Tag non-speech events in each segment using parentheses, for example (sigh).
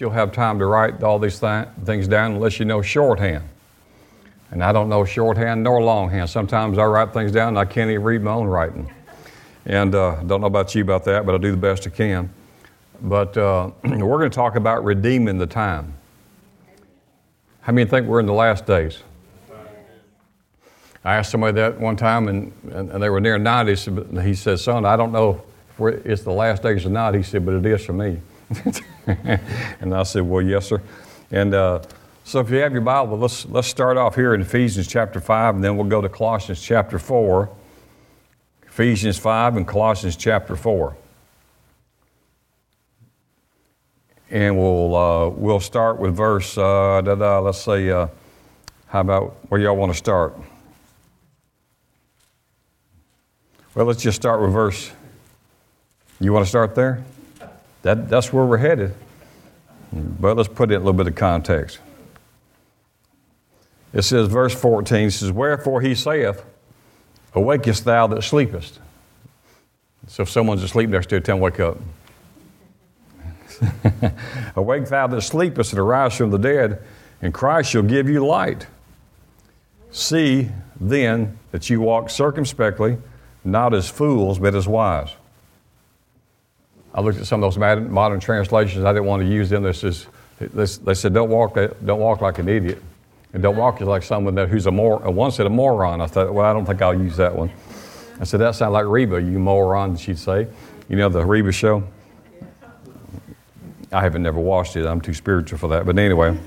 you'll have time to write all these th- things down unless you know shorthand. And I don't know shorthand nor longhand. Sometimes I write things down and I can't even read my own writing. And uh, I don't know about you about that, but I do the best I can. But uh, (clears throat) we're going to talk about redeeming the time. How many think we're in the last days? I asked somebody that one time, and, and, and they were near 90. He said, Son, I don't know if it's the last days or not. He said, But it is for me. (laughs) and I said, Well, yes, sir. And uh, so if you have your Bible, let's, let's start off here in Ephesians chapter 5, and then we'll go to Colossians chapter 4. Ephesians 5 and Colossians chapter 4. And we'll, uh, we'll start with verse, uh, da, da, let's say, uh, how about where y'all want to start? Well, let's just start with verse. You want to start there? That, that's where we're headed. But let's put it in a little bit of context. It says, verse 14 says, Wherefore he saith, Awakest thou that sleepest. So if someone's asleep to you, tell them, Wake up. (laughs) Awake thou that sleepest and arise from the dead, and Christ shall give you light. See then that you walk circumspectly, not as fools, but as wise I looked at some of those modern translations. I didn't want to use them. This is, they said, don't walk, don't walk like an idiot. And don't walk like someone that, who's a more, one said a moron. I thought, well, I don't think I'll use that one. I said, that sounds like Reba, you moron, she'd say. You know the Reba show? I haven't never watched it. I'm too spiritual for that. But anyway,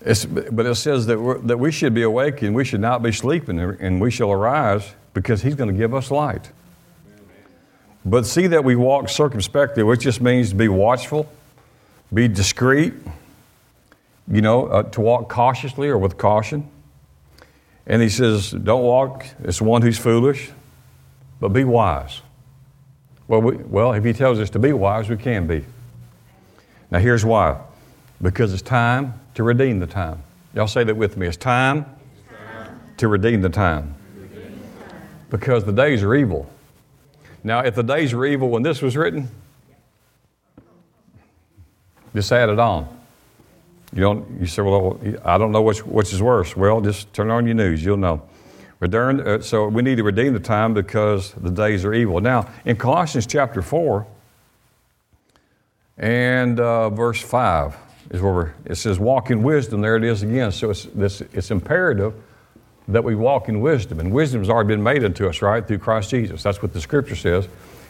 but it says that, that we should be awake and we should not be sleeping, and we shall arise because He's going to give us light. But see that we walk circumspectly, which just means to be watchful, be discreet, you know, uh, to walk cautiously or with caution. And he says, don't walk as one who's foolish, but be wise. Well, we, well, if he tells us to be wise, we can be. Now, here's why because it's time to redeem the time. Y'all say that with me. It's time, it's time. to redeem the time. redeem the time. Because the days are evil. Now, if the days were evil when this was written, just add it on. You don't. You say, "Well, I don't know which which is worse." Well, just turn on your news. You'll know. Return, uh, so we need to redeem the time because the days are evil. Now, in Colossians chapter four and uh, verse five is where it says, "Walk in wisdom." There it is again. So it's this. It's imperative that we walk in wisdom. And wisdom has already been made unto us, right, through Christ Jesus. That's what the scripture says.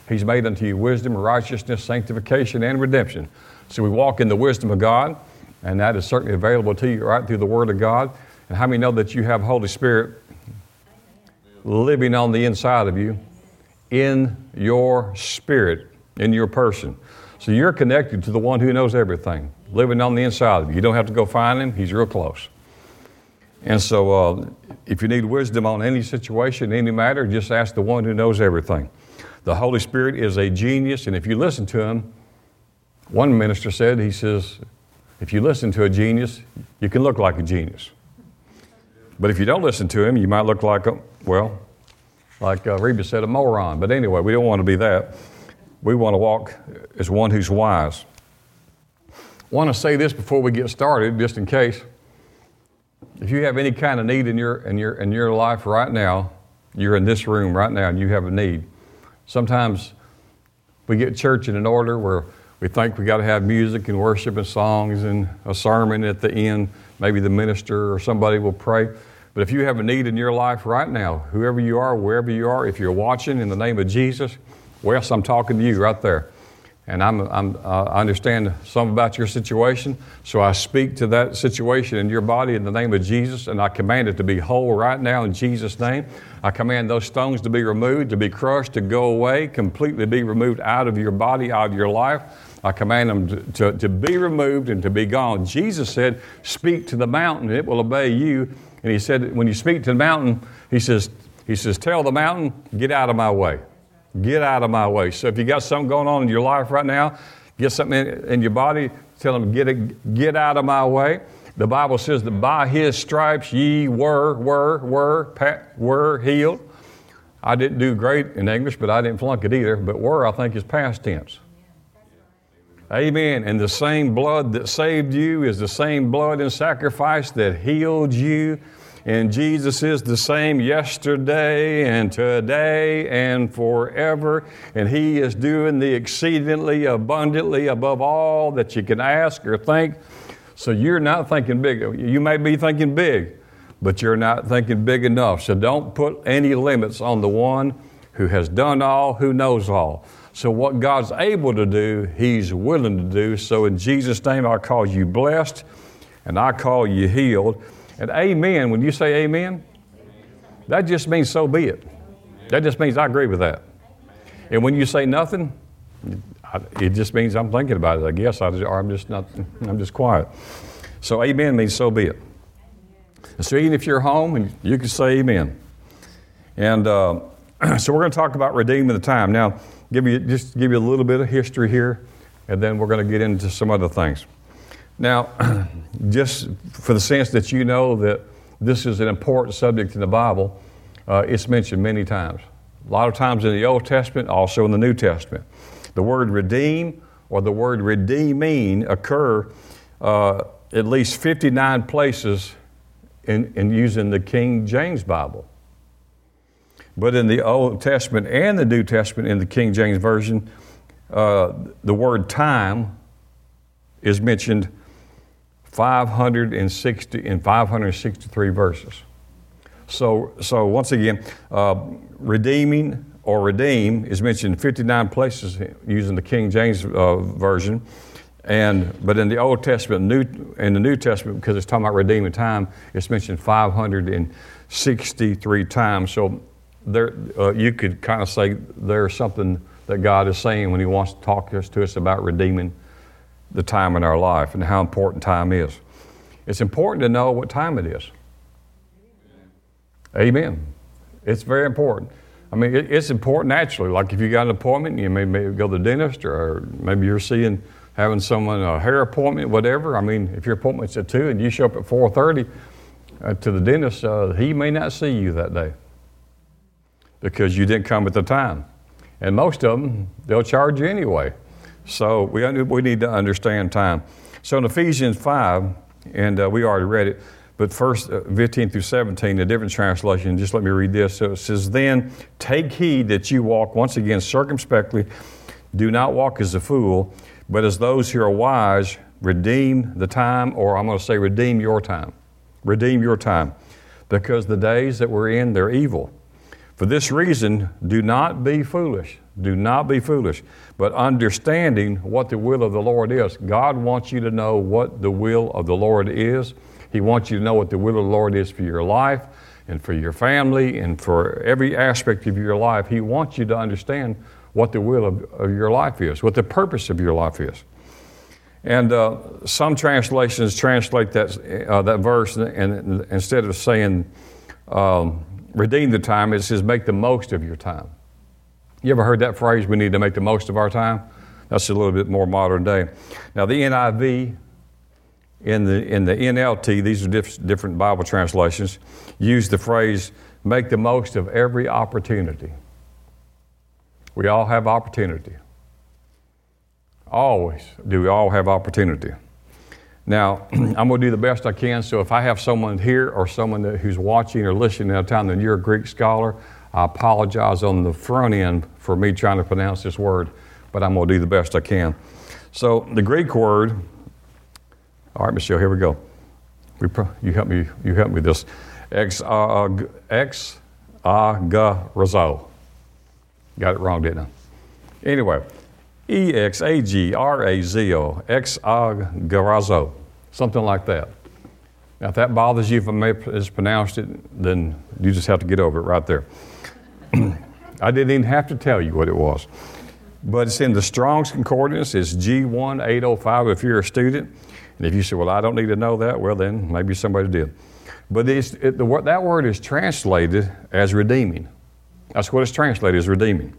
He's made unto you wisdom, righteousness, sanctification, and redemption. So we walk in the wisdom of God, and that is certainly available to you right through the Word of God. And how many know that you have Holy Spirit living on the inside of you in your spirit, in your person? So you're connected to the one who knows everything, living on the inside of you. You don't have to go find him, he's real close. And so, uh, if you need wisdom on any situation, any matter, just ask the one who knows everything. The Holy Spirit is a genius, and if you listen to him, one minister said, he says, if you listen to a genius, you can look like a genius. But if you don't listen to him, you might look like a, well, like uh, Reba said, a moron. But anyway, we don't want to be that. We want to walk as one who's wise. Want to say this before we get started, just in case. If you have any kind of need in your, in, your, in your life right now, you're in this room right now and you have a need. Sometimes we get church in an order where we think we got to have music and worship and songs and a sermon at the end. Maybe the minister or somebody will pray. But if you have a need in your life right now, whoever you are, wherever you are, if you're watching in the name of Jesus, Wes, I'm talking to you right there. And I'm, I'm, I understand some about your situation, so I speak to that situation in your body in the name of Jesus, and I command it to be whole right now in Jesus' name. I command those stones to be removed, to be crushed, to go away, completely be removed out of your body, out of your life. I command them to, to, to be removed and to be gone. Jesus said, Speak to the mountain, it will obey you. And he said, When you speak to the mountain, he says, he says, Tell the mountain, get out of my way. Get out of my way. So if you got something going on in your life right now, get something in, your body, tell them, get, it, get out of my way. The Bible says that by his stripes ye were, were, were, were healed. I didn't do great in English, but I didn't flunk it either. But were, I think, is past tense. Amen. And the same blood that saved you is the same blood and sacrifice that healed you. And Jesus is the same yesterday and today and forever. And He is doing the exceedingly abundantly above all that you can ask or think. So you're not thinking big. You may be thinking big, but you're not thinking big enough. So don't put any limits on the one who has done all, who knows all. So, what God's able to do, He's willing to do. So, in Jesus' name, I call you blessed and I call you healed. And amen, when you say amen, that just means so be it. That just means I agree with that. And when you say nothing, it just means I'm thinking about it, I guess, I or I'm just not, I'm just quiet. So, amen means so be it. So, even if you're home, and you can say amen. And uh, (clears throat) so, we're going to talk about redeeming the time. Now, give you just give you a little bit of history here, and then we're going to get into some other things. Now, (clears throat) just for the sense that you know that this is an important subject in the Bible, uh, it's mentioned many times. A lot of times in the Old Testament, also in the New Testament. The word redeem or the word redeeming occur uh, at least 59 places in, in using the King James Bible. But in the Old Testament and the New Testament, in the King James Version, uh, the word time is mentioned 560 in 563 verses. So, so once again, uh, redeeming or redeem is mentioned 59 places using the King James uh, version, and but in the Old Testament, new in the New Testament, because it's talking about redeeming time, it's mentioned 563 times. So there, uh, you could kind of say there's something that God is saying when He wants to talk to us, to us about redeeming the time in our life and how important time is. It's important to know what time it is. Amen. It's very important. I mean, it, it's important naturally. Like if you got an appointment, you may, maybe go to the dentist, or maybe you're seeing having someone a hair appointment, whatever. I mean, if your appointment's at two and you show up at four thirty uh, to the dentist, uh, he may not see you that day because you didn't come at the time. And most of them, they'll charge you anyway. So we, we need to understand time. So in Ephesians 5, and uh, we already read it, but first uh, 15 through 17, a different translation, just let me read this. So it says, Then take heed that you walk once again circumspectly, do not walk as a fool, but as those who are wise, redeem the time, or I'm going to say, redeem your time. Redeem your time. Because the days that we're in, they're evil. For this reason, do not be foolish. Do not be foolish, but understanding what the will of the Lord is. God wants you to know what the will of the Lord is. He wants you to know what the will of the Lord is for your life and for your family and for every aspect of your life. He wants you to understand what the will of, of your life is, what the purpose of your life is. And uh, some translations translate that, uh, that verse, and, and, instead of saying, um, redeem the time, it says make the most of your time. You ever heard that phrase, we need to make the most of our time? That's a little bit more modern day. Now, the NIV, in the, in the NLT, these are diff- different Bible translations, use the phrase make the most of every opportunity. We all have opportunity. Always do we all have opportunity. Now, (clears throat) I'm going to do the best I can. So if I have someone here or someone that, who's watching or listening at a time that you're a Greek scholar, I apologize on the front end for me trying to pronounce this word, but I'm going to do the best I can. So the Greek word, all right, Michelle, here we go. We you help me. You help me with this. Ex uh, uh, ex uh, agarazo. Got it wrong, didn't I? Anyway, E X A G R A Z O, exagarazo, something like that. Now, if that bothers you, if I mispronounced it, then you just have to get over it right there. (clears throat) I didn't even have to tell you what it was. But it's in the Strong's Concordance, it's G1805 if you're a student. And if you say, well, I don't need to know that, well, then maybe somebody did. But it, the, that word is translated as redeeming. That's what it's translated as redeeming.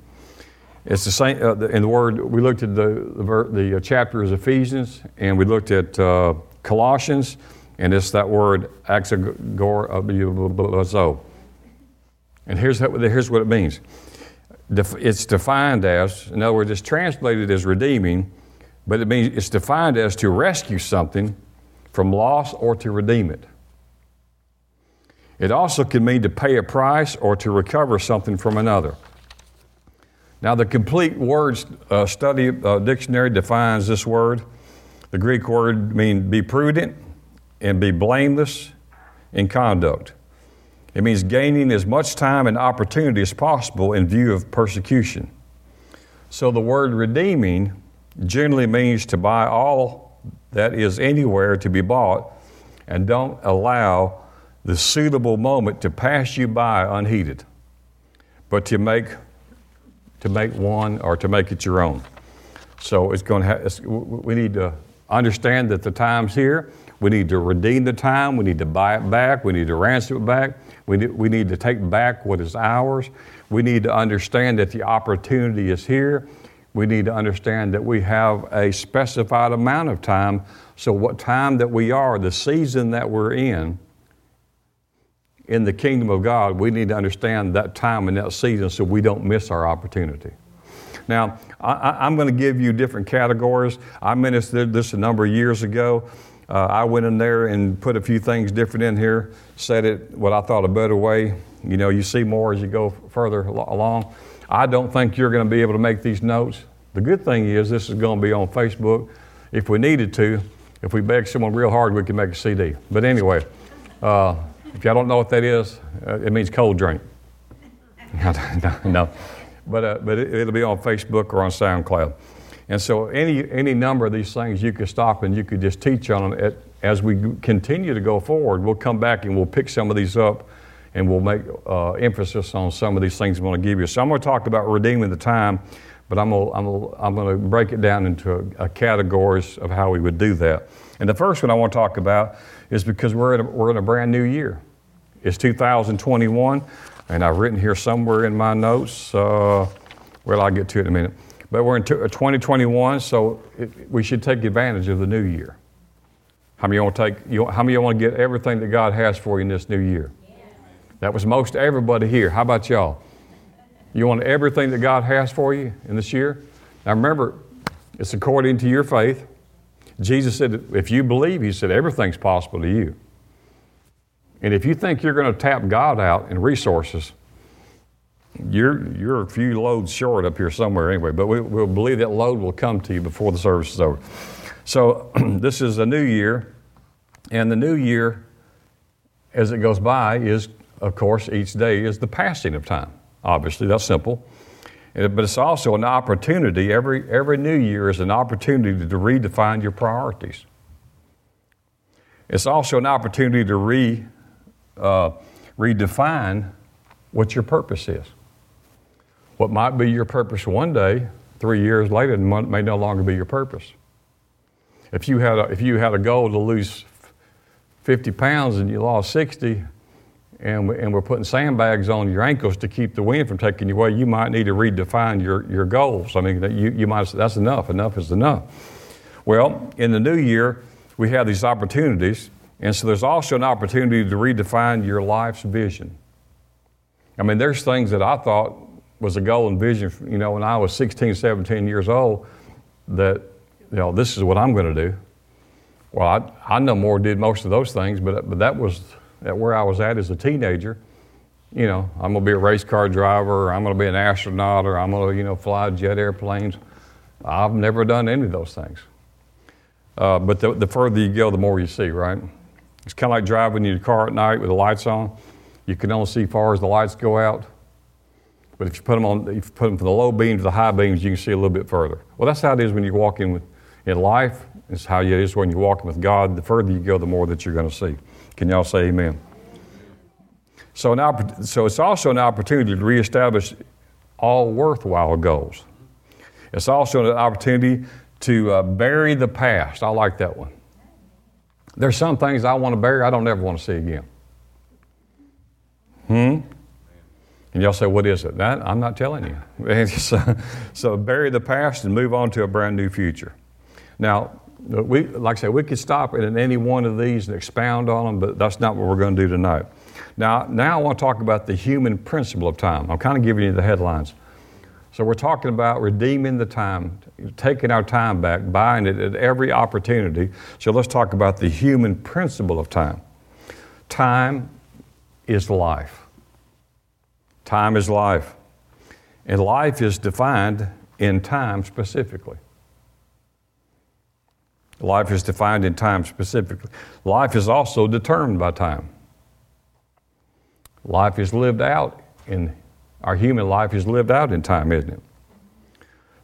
It's the same uh, in the word. We looked at the the, the uh, chapter is Ephesians, and we looked at uh, Colossians, and it's that word axagorazo. And here's how, here's what it means. It's defined as, in other words, it's translated as redeeming, but it means it's defined as to rescue something from loss or to redeem it. It also can mean to pay a price or to recover something from another. Now, the complete word uh, study uh, dictionary defines this word. The Greek word means be prudent and be blameless in conduct. It means gaining as much time and opportunity as possible in view of persecution. So, the word redeeming generally means to buy all that is anywhere to be bought and don't allow the suitable moment to pass you by unheeded, but to make, to make one or to make it your own. So it's going to have, we need to understand that the time's here. We need to redeem the time. We need to buy it back. We need to ransom it back. We need, we need to take back what is ours. We need to understand that the opportunity is here. We need to understand that we have a specified amount of time. So, what time that we are, the season that we're in, in the kingdom of God, we need to understand that time and that season so we don't miss our opportunity. Now, I, am going to give you different categories. I ministered this a number of years ago. Uh, I went in there and put a few things different in here, said it what I thought a better way. You know, you see more as you go further along. I don't think you're going to be able to make these notes. The good thing is, this is going to be on Facebook. If we needed to, if we begged someone real hard, we could make a CD. But anyway, uh, if y'all don't know what that is, uh, it means cold drink. (laughs) no, but, uh, but it, will be on Facebook or on SoundCloud. And so any, any number of these things you could stop and you could just teach on them. At, as we continue to go forward, we'll come back and we'll pick some of these up and we'll make uh, emphasis on some of these things I'm going to give you. So I'm going to talk about redeeming the time, but I'm going to, I'm going to, I'm going to break it down into a, a categories of how we would do that. And the first one I want to talk about is because we're in a, we're in a brand new year. It's 2021, and I've written here somewhere in my notes. Uh, well, I'll get to it in a minute. But we're in 2021, uh, so it, we should take advantage of the new year. How many want to take? You, how many want to get everything that God has for you in this new year? That was most everybody here. How about y'all? You want everything that God has for you in this year? Now remember, it's according to your faith. Jesus said, if you believe, He said, everything's possible to you. And if you think you're going to tap God out in resources, you're, you're a few loads short up here somewhere anyway, but we, will believe that load will come to you before the service is over. So, (clears throat) this is a new year, and the new year, as it goes by, is, of course, each day is the passing of time. Obviously, that's simple. But it's also an opportunity, every, every new year is an opportunity to redefine your priorities. It's also an opportunity to re, uh, redefine what your purpose is. What might be your purpose one day, three years later, may no longer be your purpose. If you had a, if you had a goal to lose 50 pounds and you lost 60, and, we, and we're putting sandbags on your ankles to keep the wind from taking you away, you might need to redefine your, your goals. I mean, you, you might say, that's enough, enough is enough. Well, in the new year, we have these opportunities, and so there's also an opportunity to redefine your life's vision. I mean, there's things that I thought was a goal and vision, you know, when I was 16, 17 years old, that, you know, this is what I'm going to do. Well, I, I no more did most of those things, but, but that was at where I was at as a teenager, you know, I'm going to be a race car driver, or I'm going to be an astronaut, or I'm going to, you know, fly jet airplanes. I've never done any of those things. Uh, but the, the, further you go, the more you see, right? It's kind of like driving in your car at night with the lights on. You can only see far as the lights go out. But if you put them on, if you put them from the low beams to the high beams, you can see a little bit further. Well, that's how it is when you're walking with, in life. It's how it is when you're walking with God. The further you go, the more that you're going to see. Can y'all say amen? So, so it's also an opportunity to reestablish all worthwhile goals. It's also an opportunity to uh, bury the past. I like that one. There's some things I want to bury I don't ever want to see again. Hmm? And y'all say, what is it? That, I'm not telling you. (laughs) so, so bury the past and move on to a brand new future. Now, we, like I said, we could stop at any one of these and expound on them, but that's not what we're going to do tonight. Now, now I want to talk about the human principle of time. I'm kind of giving you the headlines. So we're talking about redeeming the time, taking our time back, buying it at every opportunity. So let's talk about the human principle of time. Time is life. Time is life. And life is defined in time specifically. Life is defined in time specifically. Life is also determined by time. Life is lived out in our human life is lived out in time, isn't it?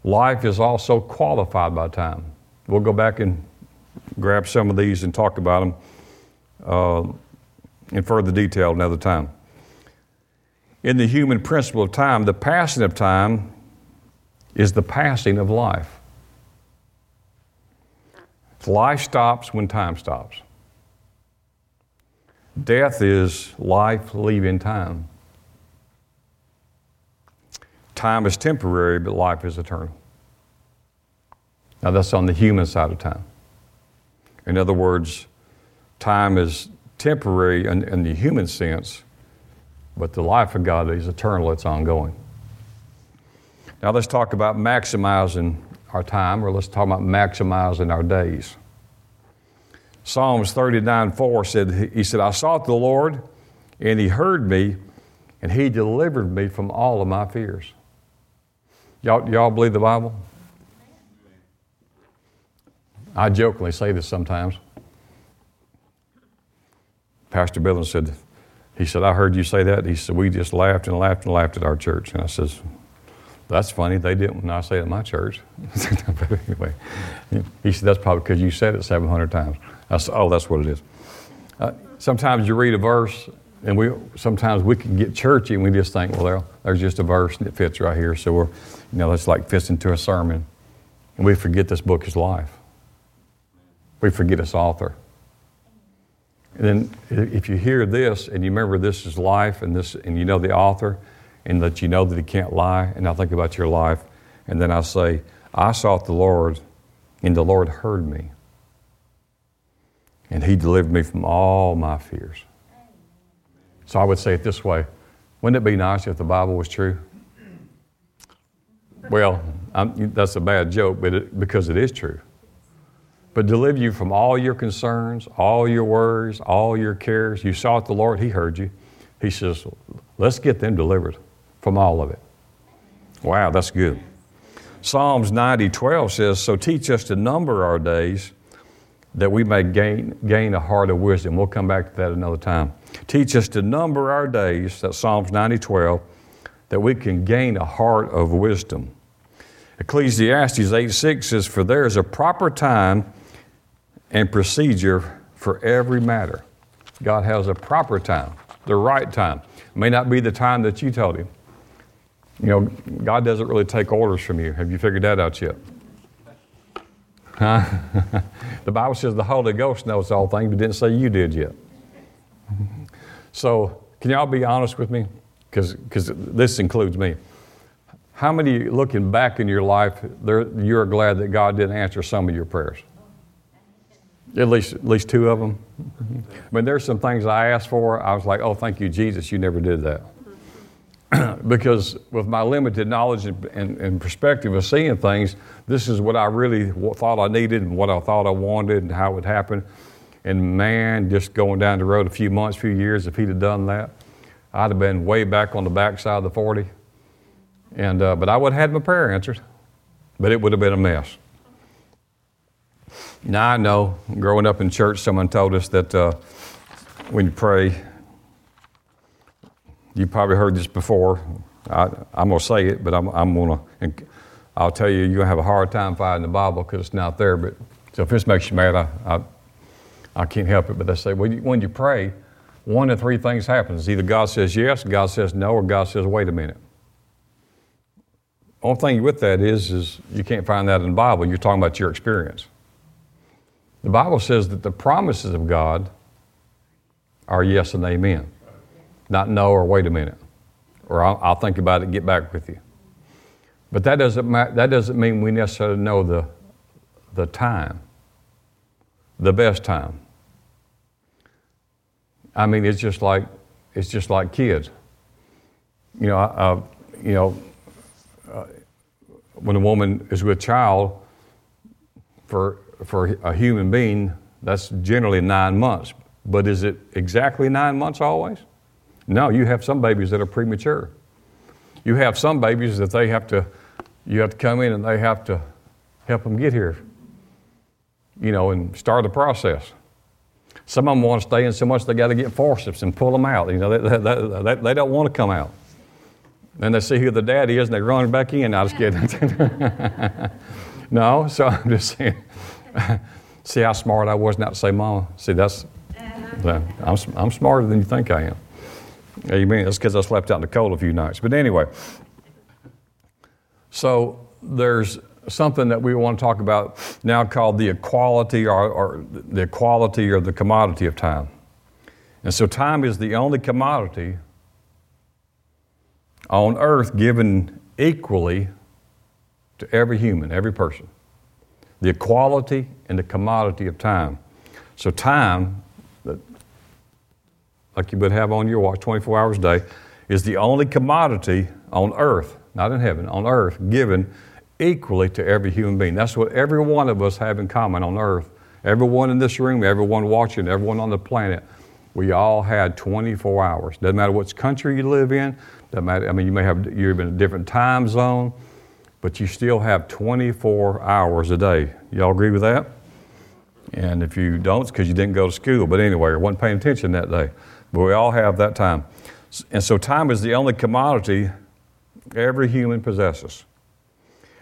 Life is also qualified by time. We'll go back and grab some of these and talk about them uh, in further detail another time. In the human principle of time, the passing of time is the passing of life. Life stops when time stops. Death is life leaving time. Time is temporary, but life is eternal. Now, that's on the human side of time. In other words, time is temporary in, in the human sense, but the life of God is eternal, it's ongoing. Now, let's talk about maximizing our time, or let's talk about maximizing our days. Psalms 39 4 said, He said, I sought the Lord, and He heard me, and He delivered me from all of my fears. Y'all, y'all believe the Bible? I jokingly say this sometimes. Pastor Billings said, he said, I heard you say that. He said, we just laughed and laughed and laughed at our church. And I says, that's funny. They didn't when I say it at my church. (laughs) anyway, he said, that's probably because you said it 700 times. I said, oh, that's what it is. Uh, sometimes you read a verse, and we sometimes we can get churchy and we just think, well, there's just a verse and it fits right here. So we're, you know, it's like fits into a sermon. And we forget this book is life. We forget its author. And then if you hear this and you remember this is life and this and you know the author and that you know that he can't lie, and I think about your life, and then I say, I sought the Lord, and the Lord heard me. And he delivered me from all my fears. So I would say it this way Wouldn't it be nice if the Bible was true? Well, I'm, that's a bad joke, but it, because it is true. But deliver you from all your concerns, all your worries, all your cares. You sought the Lord, He heard you. He says, let's get them delivered from all of it. Wow, that's good. Psalms 90 12 says, So teach us to number our days that we may gain, gain a heart of wisdom. We'll come back to that another time. Teach us to number our days, that's Psalms 90 12, that we can gain a heart of wisdom. Ecclesiastes 8 6 says, For there is a proper time and procedure for every matter. God has a proper time, the right time. It may not be the time that you told Him. You know, God doesn't really take orders from you. Have you figured that out yet? Huh? (laughs) the Bible says the Holy Ghost knows all things, but didn't say you did yet. So, can y'all be honest with me? Because this includes me. How many looking back in your life, you're glad that God didn't answer some of your prayers? At least, at least two of them. I mean, there's some things I asked for. I was like, oh, thank you, Jesus, you never did that. (clears throat) because with my limited knowledge and, and, and, perspective of seeing things, this is what I really thought I needed and what I thought I wanted and how it would happen. And man, just going down the road a few months, few years, if he'd have done that, I'd have been way back on the backside of the 40. And, uh, but I would have had my prayer answered, but it would have been a mess. Now I know, growing up in church, someone told us that uh, when you pray, you probably heard this before. I, am going to say it, but I'm, I'm going to, I'll tell you, you're going to have a hard time finding the Bible because it's not there. But so if this makes you mad, I, I, I can't help it. But they say when you, when you pray, one of three things happens. Either God says yes, God says no, or God says, wait a minute. Only thing with that is, is you can't find that in the Bible. You're talking about your experience. The Bible says that the promises of God are yes and amen not no or wait a minute, or I'll, I'll think about it and get back with you. But that doesn't, ma- that doesn't mean we necessarily know the, the time, the best time. I mean, it's just like, it's just like kids. You know, uh, you know, uh, when a woman is with child, for, for a human being, that's generally nine months. But is it exactly nine months always? No, you have some babies that are premature. You have some babies that they have to, you have to come in and they have to help them get here, you know, and start the process. Some of them want to stay in so much they got to get forceps and pull them out. You know, they, they, they, they don't want to come out. Then they see who the dad is and they run back in. I just kidding. (laughs) no, so I'm just saying. (laughs) see how smart I was not to say mama. See, that's, I'm, I'm smarter than you think I am. Amen. That's because I slept out in the cold a few nights. But anyway, so there's something that we want to talk about now called the equality or, or, the equality or the commodity of time. And so time is the only commodity on earth given equally to every human, every person. The equality and the commodity of time. So time, like you would have on your watch 24 hours a day, is the only commodity on earth, not in heaven, on earth, given equally to every human being. That's what every one of us have in common on earth. Everyone in this room, everyone watching, everyone on the planet, we all had 24 hours. Doesn't matter which country you live in, doesn't matter, I mean, you may have, you're in a different time zone, but you still have 24 hours a day. Y'all agree with that? And if you don't, it's because you didn't go to school. But anyway, you wasn't paying attention that day. But we all have that time. And so time is the only commodity every human possesses.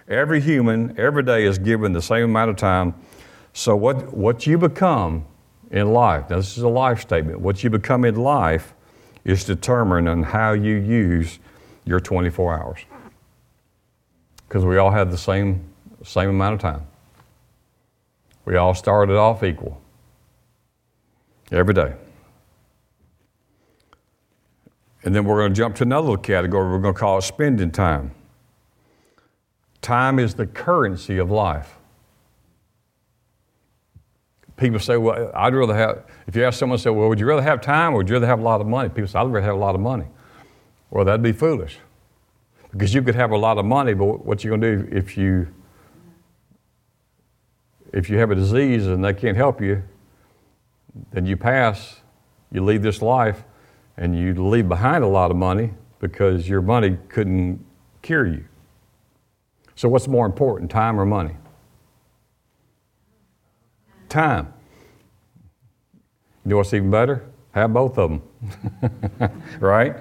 Every human, every day is given the same amount of time. So, what, what you become in life, now this is a life statement, what you become in life is determined on how you use your 24 hours. Because we all have the same, same amount of time. We all started off equal every day. And then we're going to jump to another category. We're going to call it spending time. Time is the currency of life. People say, well, I'd rather have, if you ask someone, say, well, would you rather have time or would you rather have a lot of money? People say, I'd rather have a lot of money. Well, that'd be foolish. Because you could have a lot of money, but what you're going to do if you, if you have a disease and they can't help you, then you pass, you leave this life, and you leave behind a lot of money because your money couldn't cure you. So, what's more important, time or money? Time. You know what's even better? Have both of them. (laughs) right?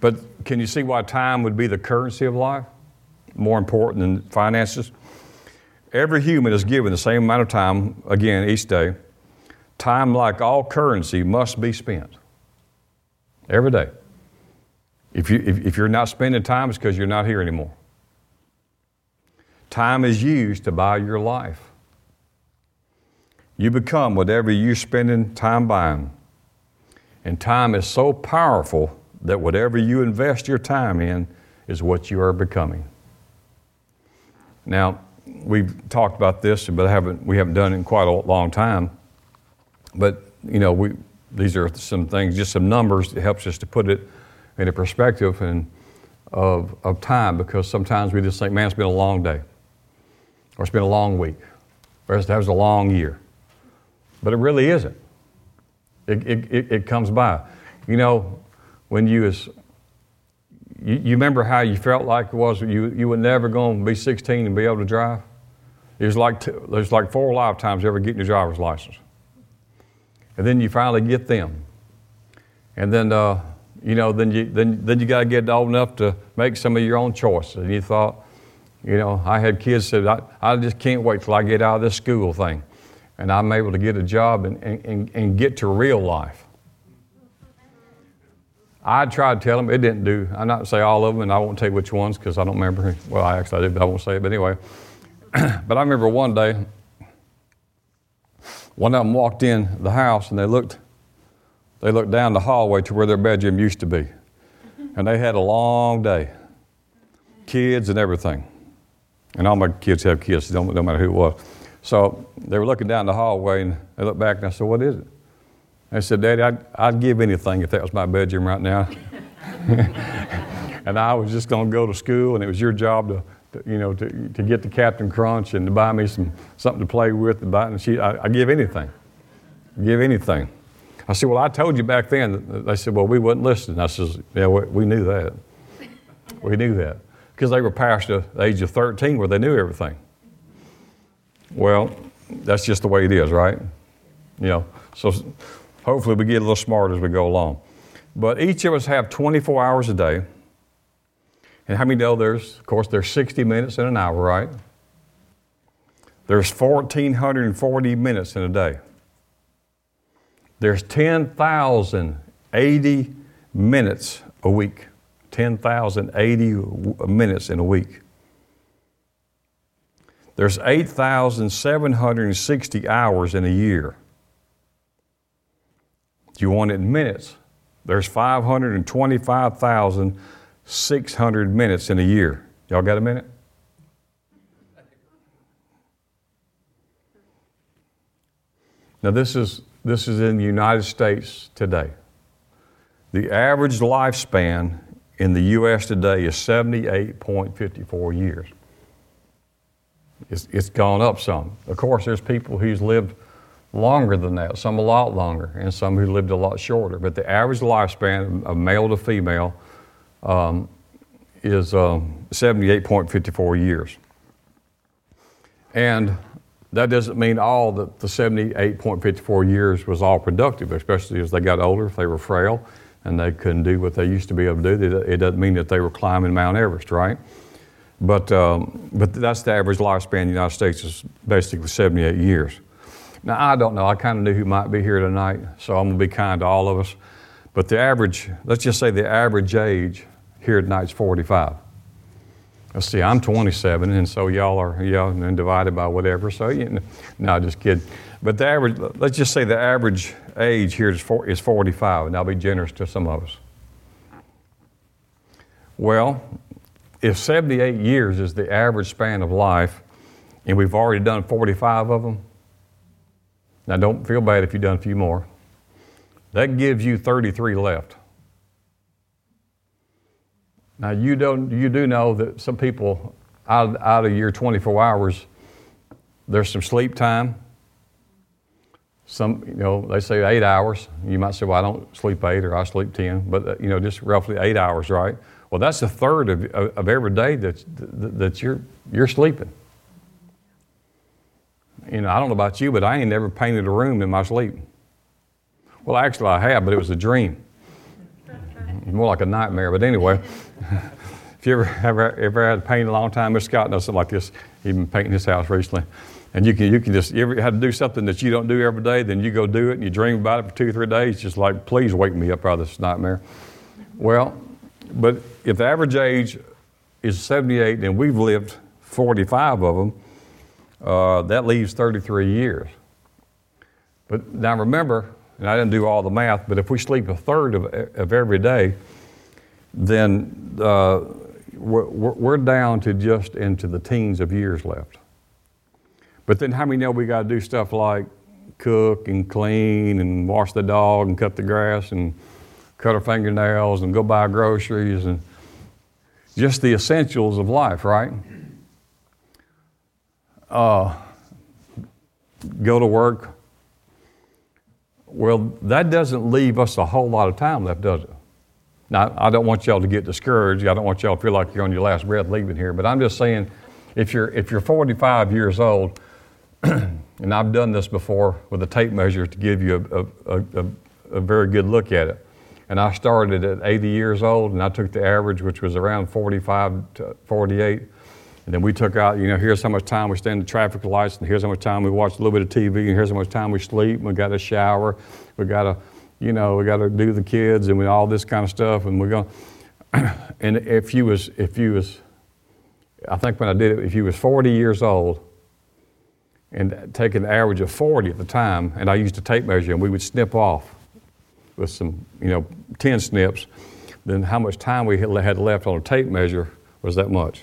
But can you see why time would be the currency of life? More important than finances? Every human is given the same amount of time, again, each day. Time, like all currency, must be spent. Every day. If, you, if, if you're not spending time, it's because you're not here anymore. Time is used to buy your life. You become whatever you're spending time buying. And time is so powerful that whatever you invest your time in is what you are becoming. Now, we've talked about this, but haven't, we haven't done it in quite a long time. But, you know, we, these are some things, just some numbers that helps us to put it in a perspective and of, of time because sometimes we just think, man, it's been a long day or it's been a long week, or that was a long year. But it really isn't. It, it, it, comes by. You know, when you was, you, you remember how you felt like it was you, you were never going to be 16 and be able to drive? It was like, two, there's like four lifetimes ever getting your driver's license. And then you finally get them. And then, uh, you know, then you, then, then you got to get old enough to make some of your own choices. And you thought, you know, I had kids said, I, I just can't wait till I get out of this school thing and I'm able to get a job and, and, and get to real life. I tried to tell them, it didn't do. I'm not say all of them, and I won't tell you which ones because I don't remember. Well, I actually did, but I won't say it. But anyway, (clears throat) but I remember one day, one of them walked in the house and they looked, they looked down the hallway to where their bedroom used to be, and they had a long day, kids and everything. And all my kids have kids, no, no matter who it was. So they were looking down the hallway and they looked back and I said, What is it? They said, Daddy, I'd, I'd give anything if that was my bedroom right now. (laughs) and I was just going to go to school and it was your job to to, you know, to, to get the Cap'n Crunch and to buy me some something to play with. To buy, and she, I, I give anything, I give anything. I said, well, I told you back then. They said, well, we wouldn't listen. I said, yeah, we, we knew that. (laughs) We knew that because they were past the age of 13 where they knew everything. Well, that's just the way it is, right? You know, so hopefully we get a little smarter as we go along. But each of us have 24 hours a day. And how many know there's, of course, there's 60 minutes in an hour, right? There's 1,440 minutes in a day. There's 10,080 minutes a week. 10,080 minutes in a week. There's 8,760 hours in a year. Do you want it in minutes? There's 525,600 minutes in a year. Y'all got a minute? Now, this is, this is in the United States today. The average lifespan in the U.S. today is 78.54 years. It's, it's gone up some. Of course, there's people who's lived longer than that, some a lot longer, and some who lived a lot shorter. But the average lifespan of male to female um, is um, 78.54 years. And that doesn't mean all that the 78.54 years was all productive, especially as they got older, if they were frail and they couldn't do what they used to be able to do. It doesn't mean that they were climbing Mount Everest, right? But, um, but that's the average lifespan in the United States is basically 78 years. Now, I don't know. I kind of knew who might be here tonight, so I'm going to be kind to all of us. But the average, let's just say the average age here tonight is 45. Let's see, I'm 27, and so y'all are, y'all, and divided by whatever. So, you know, no, just kidding. But the average, let's just say the average age here is, is 45, and I'll be generous to some of us. Well, if 78 years is the average span of life, and we've already done 45 of them, now don't feel bad if you've done a few more. That gives you 33 left. Now you don't you do know that some people out, out of your 24 hours, there's some sleep time. Some, you know, they say eight hours. You might say, well, I don't sleep eight or I sleep 10, but, uh, you know, just roughly eight hours, right? Well, that's a third of, of every day that, that you're, you're sleeping. You know, I don't know about you, but I ain't never painted a room in my sleep. Well, actually, I have, but it was a dream. More like a nightmare. But anyway, (laughs) if you ever, ever, ever had paint a long time, Mr. Scott knows something like this. He's been painting his house recently. And you can, you can just, you ever had to do something that you don't do every day, then you go do it and you dream about it for two or three days, just like, please wake me up out of this nightmare. Well, but if the average age is 78 and we've lived 45 of them, uh, that leaves 33 years. But now remember, and I didn't do all the math, but if we sleep a third of, of every day, then uh, we're, we're down to just into the teens of years left. But then how many know we got to do stuff like cook and clean and wash the dog and cut the grass and cut our fingernails and go buy groceries and just the essentials of life, right? Uh, go to work. Well, that doesn't leave us a whole lot of time left, does it? Now, I don't want y'all to get discouraged. I don't want y'all to feel like you're on your last breath leaving here. But I'm just saying, if you're if you're 45 years old, (clears throat) and I've done this before with a tape measure to give you a, a, a, a, very good look at it. And I started at 80 years old, and I took the average, which was around 45 to 48. And then we took out, you know, here's how much time we stand in the traffic lights, and here's how much time we watch a little bit of TV, and here's how much time we sleep. We got a shower, we got to, you know, we got to do the kids, and we, all this kind of stuff. And we're going. (clears throat) and if you was, if you was, I think when I did it, if you was 40 years old, and taking the average of 40 at the time, and I used a tape measure, and we would snip off with some, you know, 10 snips, then how much time we had left on a tape measure was that much.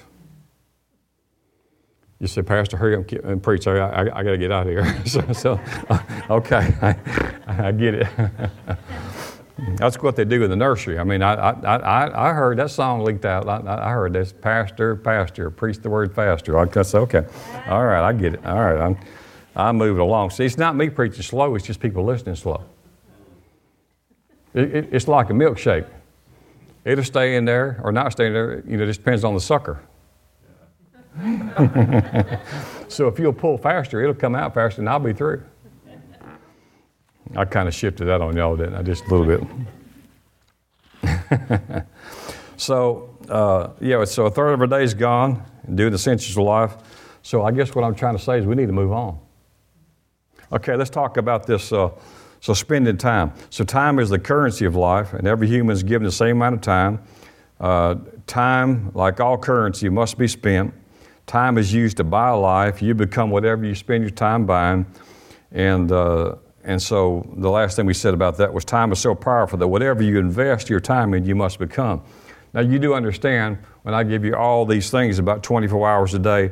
You said, Pastor, hurry up and preach. I, I, I got to get out of here. (laughs) so, so uh, okay, (laughs) I, I, get it. (laughs) That's what they do in the nursery. I mean, I, I, I, heard that song leaked out. I, I heard this pastor, pastor, preach the word faster. I said, okay, all right, I get it. All right, I'm, I'm moving along. See, it's not me preaching slow, it's just people listening slow. It, it, it's like a milkshake. It'll stay in there or not stay in there, you know, it just depends on the sucker. (laughs) so if you'll pull faster, it'll come out faster and I'll be through. I kind of shifted that on y'all, didn't I? Just a little bit. (laughs) so, uh, yeah, so a third of our day is gone, doing the essentials of life. So I guess what I'm trying to say is we need to move on. Okay, let's talk about this. Uh, so, spending time. So, time is the currency of life, and every human is given the same amount of time. Uh, time, like all currency, must be spent. Time is used to buy life. You become whatever you spend your time buying. And, uh, and so, the last thing we said about that was time is so powerful that whatever you invest your time in, you must become. Now, you do understand when I give you all these things about 24 hours a day,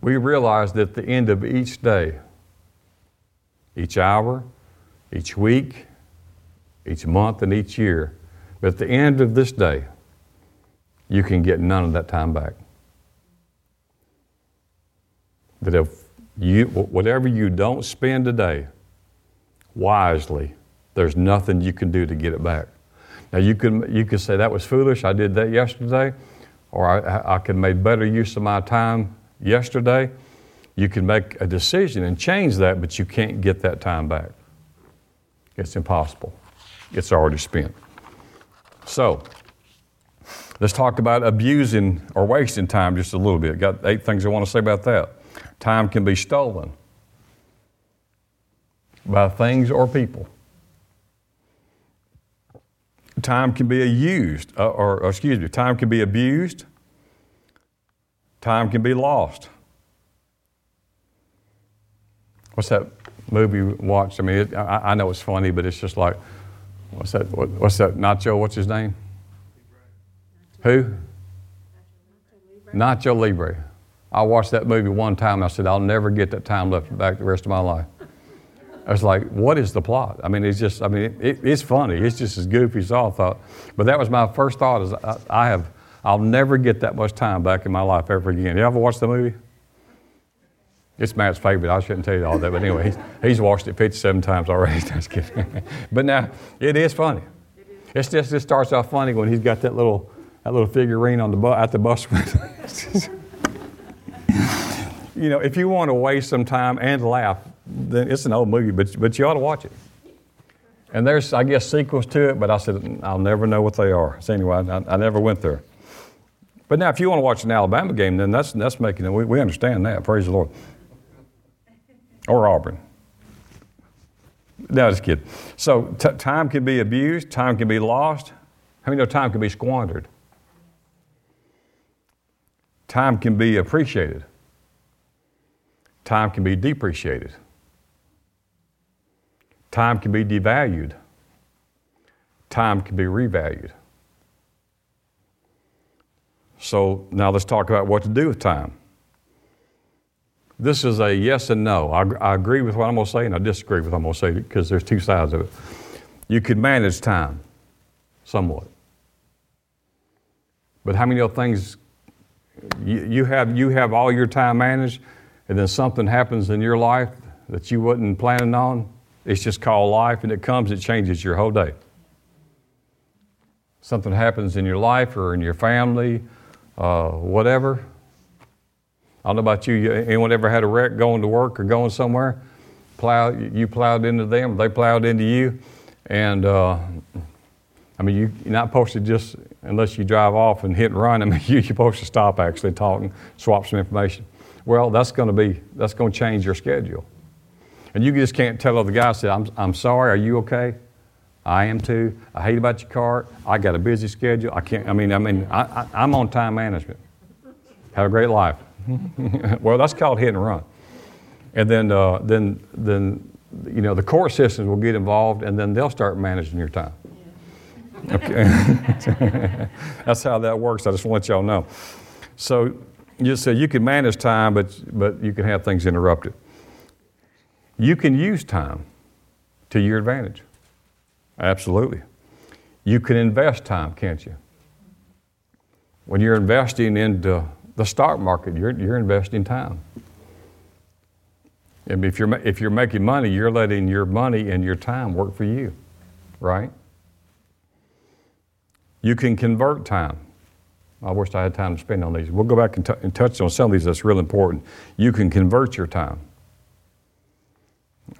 we realize that at the end of each day, each hour, each week, each month, and each year. But at the end of this day, you can get none of that time back. That if you, whatever you don't spend today wisely, there's nothing you can do to get it back. Now you can you could say that was foolish. I did that yesterday, or I, I could make better use of my time yesterday. You can make a decision and change that, but you can't get that time back. It's impossible. It's already spent. So, let's talk about abusing or wasting time just a little bit. Got eight things I want to say about that. Time can be stolen by things or people. Time can be used, uh, or, or excuse me, time can be abused. Time can be lost. What's that movie we watched? I mean, it, I, I, know it's funny, but it's just like, what's that? What, what's that? Nacho? What's his name? Who? Nacho Libre. I watched that movie one time. I said, I'll never get that time left back the rest of my life. I was like, what is the plot? I mean, it's just, I mean, it, it's funny. It's just as goofy as I thought. But that was my first thought is I, I have, I'll never get that much time back in my life ever again. You ever watch the movie? It's Matt's favorite. I shouldn't tell you all that, but anyway, he's, he's watched it 57 times already. (laughs) Just kidding. but now, it is funny. It's just, it starts off funny when he's got that little, that little figurine on the bu- at the bus (laughs) you know, if you want to waste some time and laugh, then it's an old movie, but, but you ought to watch it. And there's, I guess, sequels to it, but I said, mm, I'll never know what they are. So anyway, I, I never went there. But now, if you want to watch an Alabama game, then that's, that's making it, we, we understand that. Praise the Lord or Auburn. No, just kidding. So t- time can be abused, time can be lost. How many know time can be squandered? Time can be appreciated. Time can be depreciated. Time can be devalued. Time can be revalued. So now let's talk about what to do with time. This is a yes and no. I, I agree with what I'm going to say, and I disagree with what I'm going to say because there's two sides of it. You could manage time somewhat. But how many other things you, you, have, you have all your time managed, and then something happens in your life that you wasn't planning on? It's just called life, and it comes, it changes your whole day. Something happens in your life or in your family, uh, whatever, I don't know about you. Anyone ever had a wreck going to work or going somewhere? Plow, you plowed into them, they plowed into you, and uh, I mean, you, are not supposed to just unless you drive off and hit and run. (laughs) I mean, you, are supposed to stop actually, talking, swap some information. Well, that's going to be that's going to change your schedule, and you just can't tell other guys. Say, I'm I'm sorry. Are you okay? I am too. I hate about your car. I got a busy schedule. I can't. I mean, I mean, I, I, I'm on time management. Have a great life. (laughs) well, that's called hit and run. And then, uh, then, then, you know, the court systems will get involved, and then they'll start managing your time. Okay, (laughs) that's how that works. I just want to let y'all know. So, you say you can manage time, but but you can have things interrupted. You can use time to your advantage. Absolutely. You can invest time, can't you? When you're investing into the stock market, you're, you're investing time. And if you're, if you're making money, you're letting your money and your time work for you, right? You can convert time. I wish I had time to spend on these. We'll go back and, t- and touch on some of these that's real important. You can convert your time.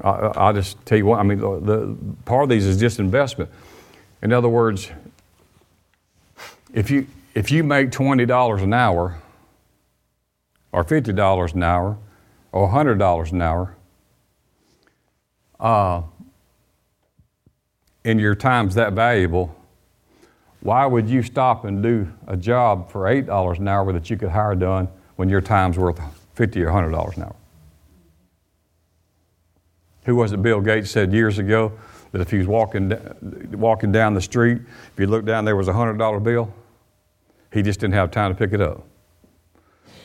I, will just tell you what, I mean, the, the, part of these is just investment. In other words, if you, if you make $20 an hour, or $50 an hour, or $100 an hour, uh, and your time's that valuable, why would you stop and do a job for $8 an hour that you could hire done when your time's worth 50 or $100 an hour? Who was it Bill Gates said years ago that if he was walking, walking down the street, if you looked down, there was a $100 bill? He just didn't have time to pick it up.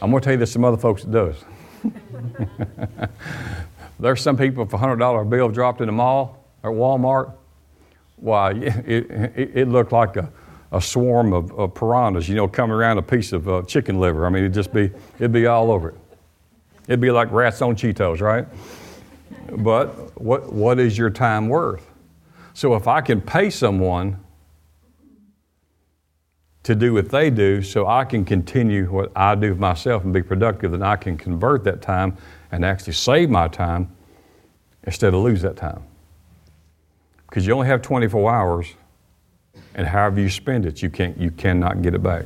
I'm going to tell you there's some other folks that does. (laughs) there's some people, if a $100 bill dropped in the mall or Walmart, why, (laughs) it, it, it looked like a, a swarm of, of, piranhas, you know, coming around a piece of uh, chicken liver. I mean, it'd just be, it'd be all over it. It'd be like rats on Cheetos, right? But what, what is your time worth? So if I can pay someone to do what they do so I can continue what I do myself and be productive, then I can convert that time and actually save my time instead of lose that time. Because you only have 24 hours, and however you spend it, you, can't, you cannot get it back.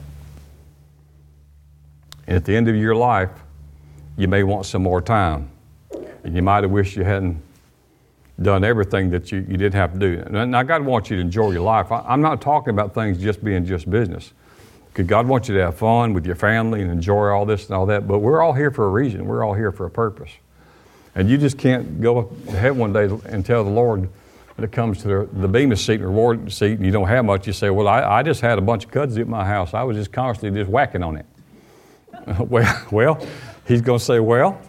And at the end of your life, you may want some more time. And you might have wished you hadn't done everything that you, you did have to do. Now, God wants you to enjoy your life. I, am not talking about things just being just business. Because God wants you to have fun with your family and enjoy all this and all that. But we're all here for a reason. We're all here for a purpose. And you just can't go heaven one day and tell the Lord when it comes to the, the Bema seat and reward seat and you don't have much, you say, Well, I, I just had a bunch of kudzu at my house. I was just constantly just whacking on it. (laughs) well, well, he's going to say, Well,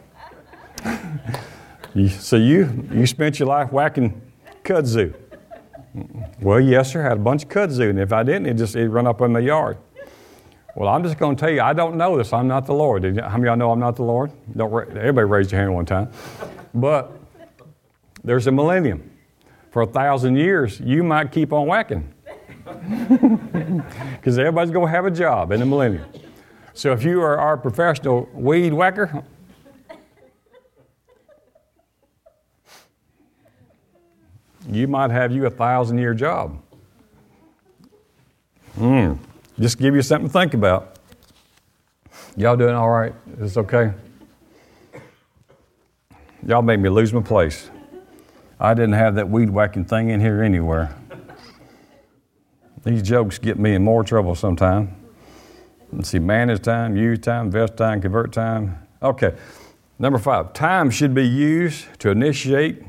(laughs) you, so you, you spent your life whacking kudzu. Well, yes, sir. I had a bunch of kudzu, and if I didn't, it just it'd run up in my yard. Well, I'm just going to tell you, I don't know this. I'm not the Lord. How many of y'all know I'm not the Lord? Don't everybody raise your hand one time. But there's a millennium. For a thousand years, you might keep on whacking. (laughs) Because everybody's going to have a job in the millennium. So if you are our professional weed whacker, you might have you a thousand year job. Hmm. Just give you something to think about. Y'all doing all right? It's okay? Y'all made me lose my place. I didn't have that weed whacking thing in here anywhere. These jokes get me in more trouble sometimes. Let's see, manage time, use time, invest time, convert time. Okay, number five, time should be used to initiate,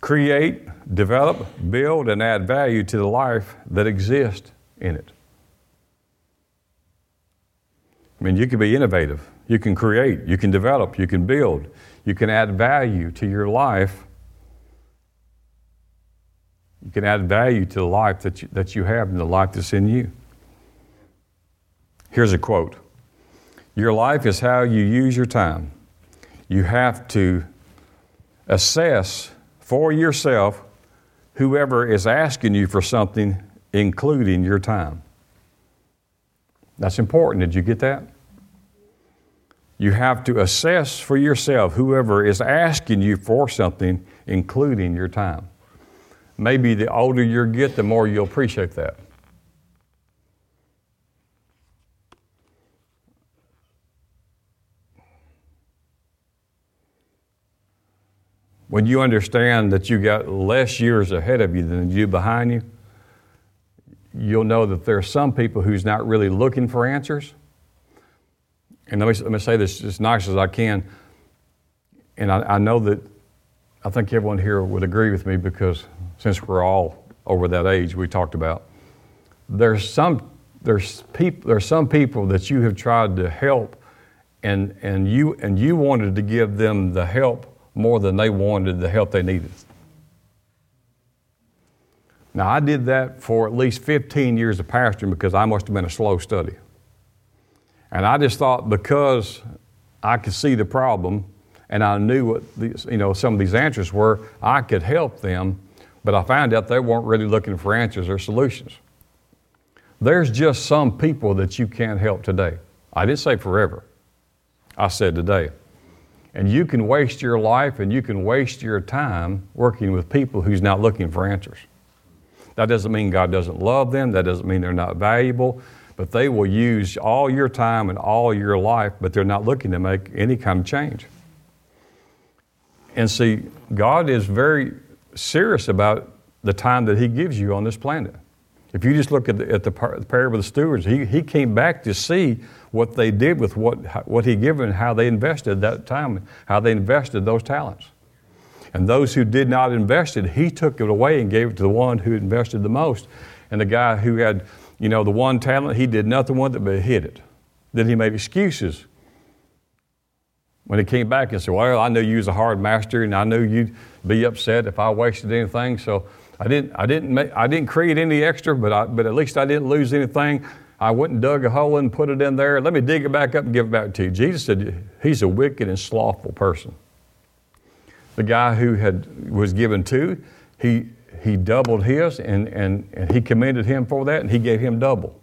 create, develop, build, and add value to the life that exists in it. I mean, you can be innovative, you can create, you can develop, you can build, you can add value to your life. You can add value to the life that you, that you have and the life that's in you. Here's a quote Your life is how you use your time. You have to assess for yourself whoever is asking you for something including your time. That's important. Did you get that? You have to assess for yourself whoever is asking you for something, including your time. Maybe the older you get, the more you'll appreciate that. When you understand that you got less years ahead of you than you behind you, you'll know that there are some people who's not really looking for answers. And let me, let me say this as nice as I can. And I, I know that I think everyone here would agree with me because since we're all over that age we talked about, there's some, there's, peop, there's some people that you have tried to help and, and, you, and you wanted to give them the help more than they wanted the help they needed. Now, I did that for at least 15 years of pastoring because I must have been a slow study. And I just thought because I could see the problem and I knew what these, you know, some of these answers were, I could help them, but I found out they weren't really looking for answers or solutions. There's just some people that you can't help today. I didn't say forever. I said today. And you can waste your life and you can waste your time working with people who's not looking for answers. That doesn't mean God doesn't love them, that doesn't mean they're not valuable, but they will use all your time and all your life, but they're not looking to make any kind of change. And see, God is very serious about the time that He gives you on this planet. If you just look at the, at the, the parable of the stewards, he, he came back to see what they did with what, what he given, how they invested that time, how they invested those talents. And those who did not invest it, he took it away and gave it to the one who invested the most. And the guy who had, you know, the one talent, he did nothing with it but hid it. Then he made excuses. When he came back and said, Well, I knew you was a hard master and I knew you'd be upset if I wasted anything, so I didn't, I didn't, make, I didn't create any extra, but, I, but at least I didn't lose anything. I went and dug a hole and put it in there. Let me dig it back up and give it back to you. Jesus said he's a wicked and slothful person. The guy who had was given two, he he doubled his and, and, and he commended him for that and he gave him double.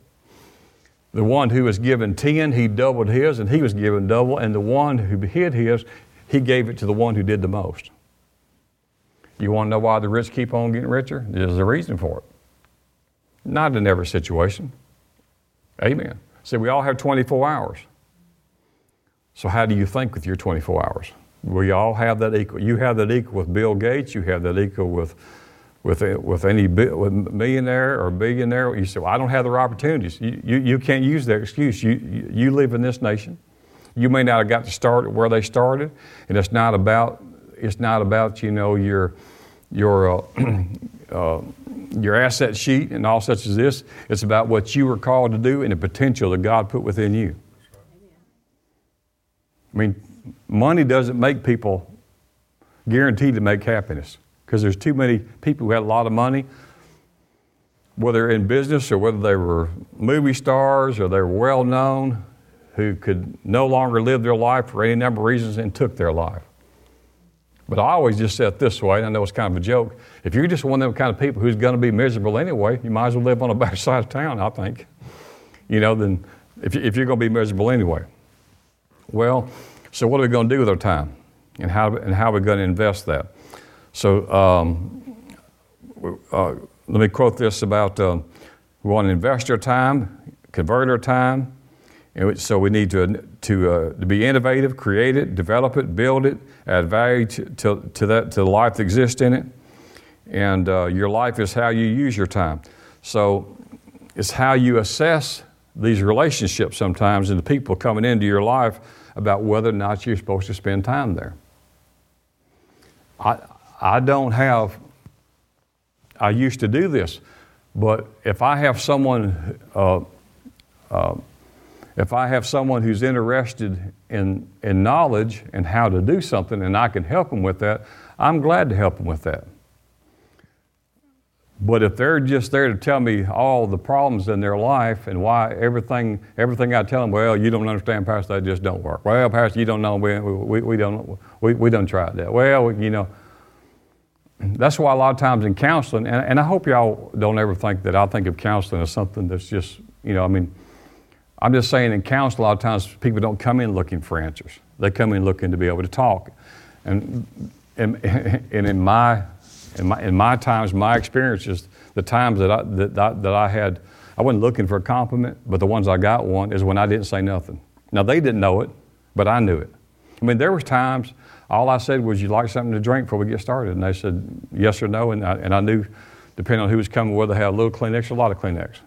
The one who was given ten, he doubled his and he was given double, and the one who hid his, he gave it to the one who did the most. You want to know why the rich keep on getting richer? There's a reason for it. Not in every situation. Amen. See, we all have 24 hours. So, how do you think with your 24 hours? We all have that equal. You have that equal with Bill Gates. You have that equal with, with, with any with millionaire or billionaire. You say, well, I don't have the opportunities. You, you, you can't use that excuse. You, you, you live in this nation. You may not have got to start where they started, and it's not about it's not about you know your your uh, (clears throat) uh, your asset sheet and all such as this. It's about what you were called to do and the potential that God put within you. I mean, money doesn't make people guaranteed to make happiness because there's too many people who had a lot of money, whether in business or whether they were movie stars or they were well known, who could no longer live their life for any number of reasons and took their life. But I always just said it this way, and I know it's kind of a joke. If you're just one of them kind of people who's going to be miserable anyway, you might as well live on the (laughs) back side of town, I think. You know, then if, if you're going to be miserable anyway. Well, so what are we going to do with our time? And how, and how are we going to invest that? So um, uh, let me quote this about uh, we want to invest our time, convert our time. And so we need to, to, uh, to be innovative, create it, develop it, build it, add value to, to, to, that, to the life that exists in it. And uh, your life is how you use your time. So it's how you assess these relationships sometimes and the people coming into your life about whether or not you're supposed to spend time there. I, I don't have, I used to do this, but if I have someone, uh, uh, if I have someone who's interested in, in knowledge and how to do something and I can help them with that, I'm glad to help them with that. But if they're just there to tell me all the problems in their life and why everything, everything I tell them, well, you don't understand, Pastor, that just don't work. Well, Pastor, you don't know, we, we, we don't, we, we don't try that. Well, you know, that's why a lot of times in counseling, and, and I hope y'all don't ever think that I think of counseling as something that's just, you know, I mean, I'm just saying in counseling, a lot of times people don't come in looking for answers. They come in looking to be able to talk. And, and, (laughs) and in, my, in, my, in my times, my experiences, the times that I, that, I, that I had, I wasn't looking for a compliment, but the ones I got one is when I didn't say nothing. Now, they didn't know it, but I knew it. I mean, there was times all I said was, You'd like something to drink before we get started? And they said yes or no, and I, and I knew, depending on who was coming, whether they had a little Kleenex or a lot of Kleenex.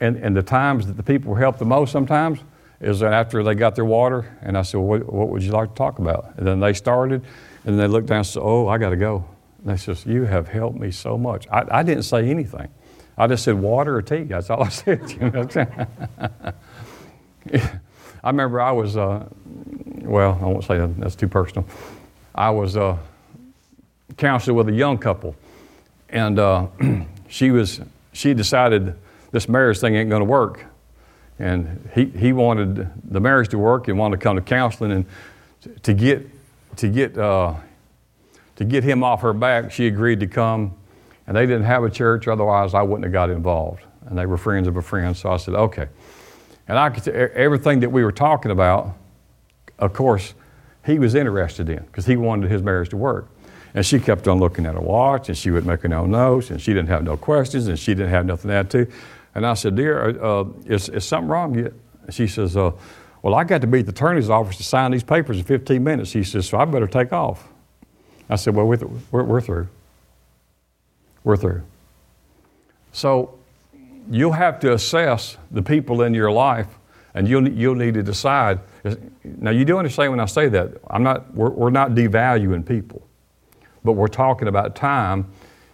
And, and the times that the people were helped the most sometimes is after they got their water, and I said, well, what, what would you like to talk about? And then they started, and they looked down and said, Oh, I got to go. And they said, You have helped me so much. I, I didn't say anything. I just said water or tea. That's all I (laughs) said. You know (laughs) I remember I was, uh, well, I won't say that, that's too personal. I was uh, counseling with a young couple and uh, (clears throat) she was she decided this marriage thing ain't going to work, and he he wanted the marriage to work and wanted to come to counseling and to get to get uh, to get him off her back. She agreed to come, and they didn't have a church. Otherwise, I wouldn't have got involved. And they were friends of a friend, so I said okay. And I could everything that we were talking about, of course, he was interested in because he wanted his marriage to work. And she kept on looking at her watch, and she would make no notes, and she didn't have no questions, and she didn't have nothing to add to. And I said, Dear, uh, is, is something wrong yet? She says, uh, Well, I got to be at the attorney's office to sign these papers in 15 minutes. She says, So I better take off. I said, Well, we're, we're, we're through. We're through. So you'll have to assess the people in your life, and you'll, you'll need to decide. Now, you do understand when I say that, I'm not, we're, we're not devaluing people but we're talking about time,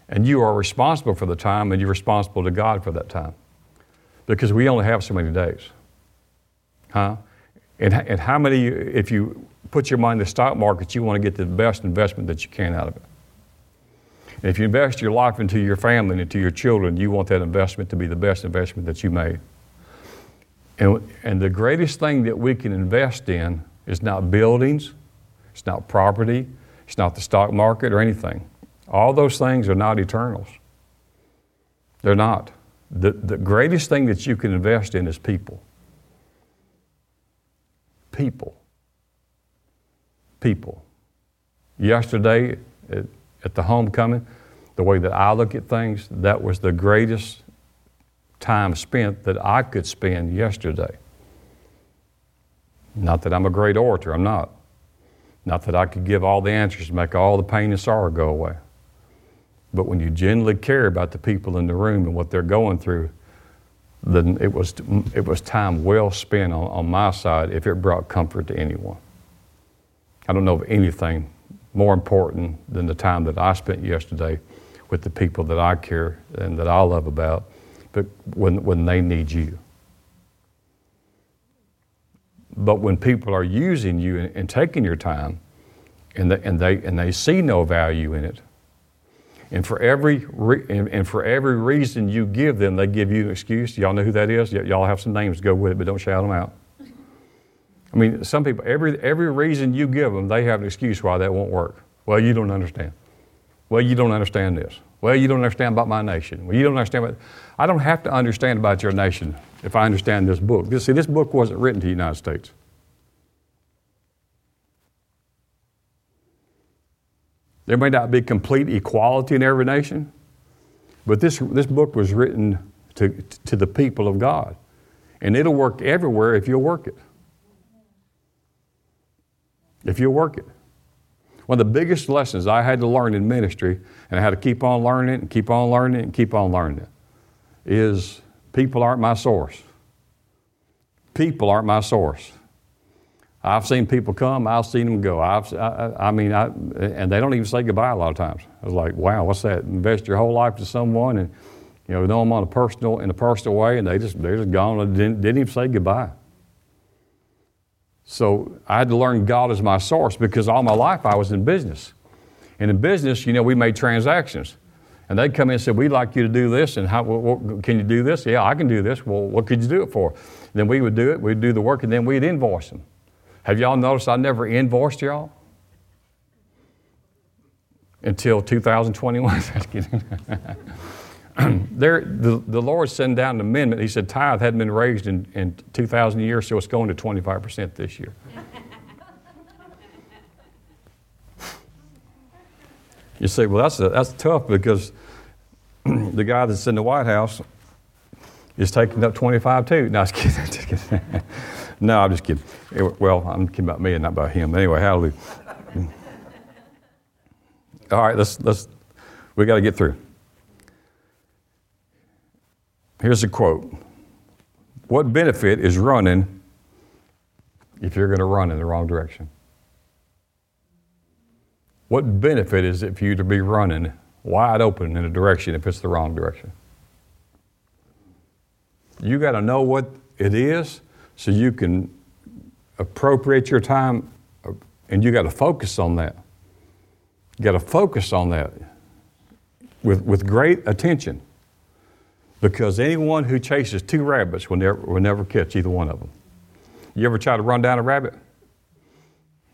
and you are responsible for the time, and you're responsible to God for that time. Because we only have so many days. Huh? And, and how many, if you put your mind in the stock market, you want to get the best investment that you can out of it. And if you invest your life into your family and into your children, you want that investment to be the best investment that you made. And, and the greatest thing that we can invest in is not buildings, it's not property, it's not the stock market or anything. All those things are not eternals. They're not. The, the greatest thing that you can invest in is people. People. People. Yesterday at, at the homecoming, the way that I look at things, that was the greatest time spent that I could spend yesterday. Not that I'm a great orator, I'm not. Not that I could give all the answers to make all the pain and sorrow go away. But when you genuinely care about the people in the room and what they're going through, then it was, it was time well spent on, on my side if it brought comfort to anyone. I don't know of anything more important than the time that I spent yesterday with the people that I care and that I love about, but when, when they need you. But when people are using you and, and taking your time and, the, and, they, and they see no value in it, and for, every re, and, and, for every reason you give them, they give you an excuse. Y'all know who that is? Y- y'all have some names to go with it, but don't shout them out. I mean, some people, every, every reason you give them, they have an excuse why that won't work. Well, you don't understand. Well, you don't understand this. Well, you don't understand about my nation. Well, you don't understand about. I don't have to understand about your nation if I understand this book. See, this book wasn't written to the United States. There may not be complete equality in every nation, but this, this book was written to, to the people of God. And it'll work everywhere if you'll work it. If you'll work it. One of the biggest lessons I had to learn in ministry, and I had to keep on learning it and keep on learning it and keep on learning it, is people aren't my source. People aren't my source. I've seen people come, I've seen them go. I've, I, I mean, I, and they don't even say goodbye a lot of times. I was like, wow, what's that? Invest your whole life to someone and, you know, know them on a personal, in a personal way, and they just, they're just gone and didn't, didn't even say goodbye. So I had to learn God as my source because all my life I was in business. And in business, you know, we made transactions. And they'd come in and say, We'd like you to do this, and how, can you do this? Yeah, I can do this. Well, what could you do it for? And then we would do it, we'd do the work, and then we'd invoice them. Have y'all noticed I never invoiced y'all? Until 2021. (laughs) (laughs) (clears throat) there, the, the Lord sent down an amendment. He said tithe hadn't been raised in, in 2,000 years, so it's going to 25% this year. (laughs) you say, well, that's, a, that's tough because (clears throat) the guy that's in the White House is taking up 25 too. No, I was kidding. (laughs) Just kidding. no, I'm just kidding. Well, I'm kidding about me and not about him. Anyway, hallelujah. (laughs) All right, let's, let's, we got to get through. Here's a quote What benefit is running if you're going to run in the wrong direction? What benefit is it for you to be running wide open in a direction if it's the wrong direction? You got to know what it is so you can appropriate your time and you got to focus on that. You got to focus on that. with, with great attention because anyone who chases two rabbits will never, will never catch either one of them. You ever try to run down a rabbit?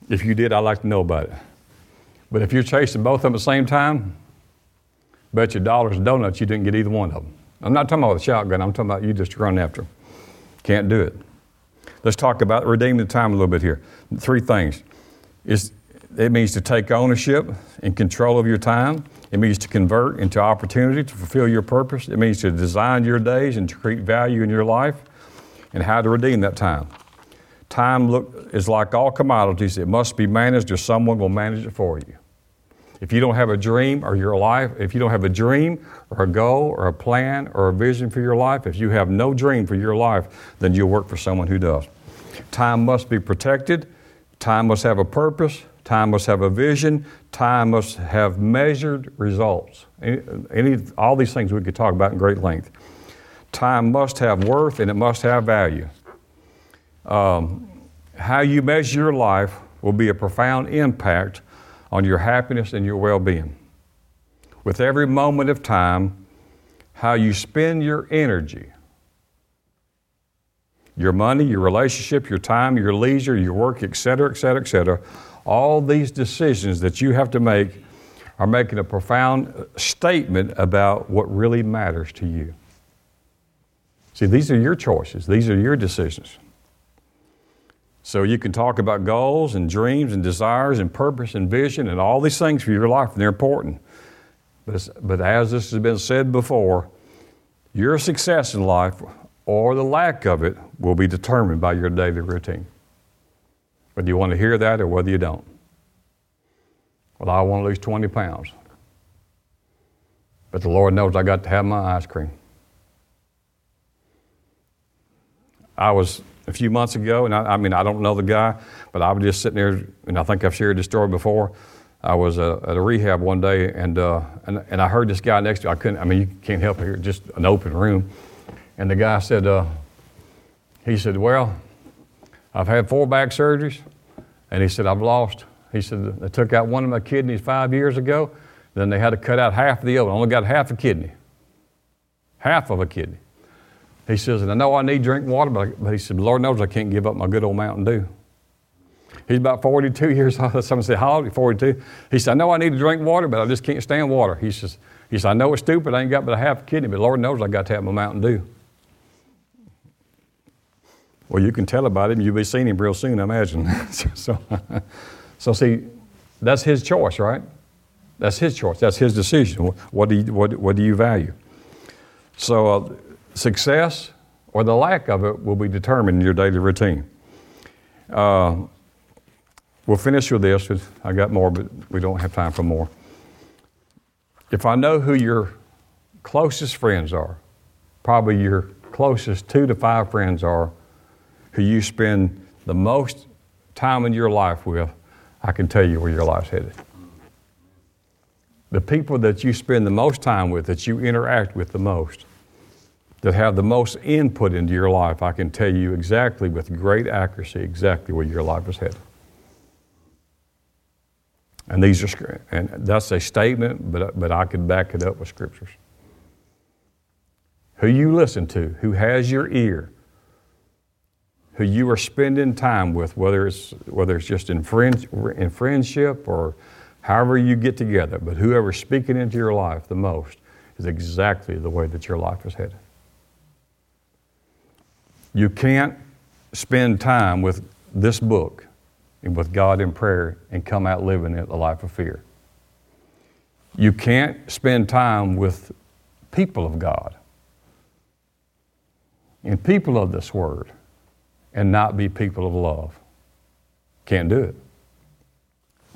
If you did, I'd like to know about it. But if you're chasing both of them at the same time, bet your dollars and donuts you didn't get either one of them. I'm not talking about a shotgun, I'm talking about you just running after them. Can't do it. Let's talk about redeeming the time a little bit here. Three things. It's, it means to take ownership and control of your time. It means to convert into opportunity to fulfill your purpose. It means to design your days and to create value in your life and how to redeem that time. Time look, is like all commodities, it must be managed or someone will manage it for you. If you don't have a dream or your life, if you don't have a dream or a goal or a plan or a vision for your life, if you have no dream for your life, then you'll work for someone who does. Time must be protected. Time must have a purpose. Time must have a vision. Time must have measured results. Any, any, all these things we could talk about in great length. Time must have worth and it must have value. Um, how you measure your life will be a profound impact on your happiness and your well being. With every moment of time, how you spend your energy, your money, your relationship, your time, your leisure, your work, etc., etc., etc., all these decisions that you have to make are making a profound statement about what really matters to you. See, these are your choices, these are your decisions. So you can talk about goals and dreams and desires and purpose and vision and all these things for your life, and they're important. But, but as this has been said before, your success in life or the lack of it will be determined by your daily routine. Whether you want to hear that or whether you don't. Well, I want to lose 20 pounds. But the Lord knows I got to have my ice cream. I was a few months ago, and I, I, mean, I don't know the guy, but I was just sitting there, and I think I've shared this story before. I was uh, at a rehab one day, and, uh, and, and I heard this guy next to me. I couldn't, I mean, you can't help it, just an open room. And the guy said, uh, he said, Well, I've had four back surgeries, and he said, I've lost. He said, They took out one of my kidneys five years ago, then they had to cut out half of the other. I only got half a kidney. Half of a kidney. He says, and I know I need drink water, but, but he said, Lord knows I can't give up my good old Mountain Dew. He's about 42 (laughs) years old. Someone said, How old are you? 42. He said, I know I need to drink water, but I just can't stand water. He says, he said, I know it's stupid. I ain't got but a half a kidney, but Lord knows I got to have my Mountain Dew. Well, you can tell about him. You'll be seeing him real soon, I imagine. (laughs) so, so, see, that's his choice, right? That's his choice. That's his decision. What do you, what, what do you value? So, uh, Success or the lack of it will be determined in your daily routine. Uh, we'll finish with this. I got more, but we don't have time for more. If I know who your closest friends are, probably your closest two to five friends are, who you spend the most time in your life with, I can tell you where your life's headed. The people that you spend the most time with, that you interact with the most, that have the most input into your life, I can tell you exactly with great accuracy exactly where your life is headed. And these are and that's a statement, but but I can back it up with scriptures. Who you listen to, who has your ear, who you are spending time with, whether it's whether it's just in friend, in friendship or however you get together, but whoever's speaking into your life the most is exactly the way that your life is headed. You can't spend time with this book and with God in prayer and come out living it a life of fear. You can't spend time with people of God and people of this Word and not be people of love. Can't do it.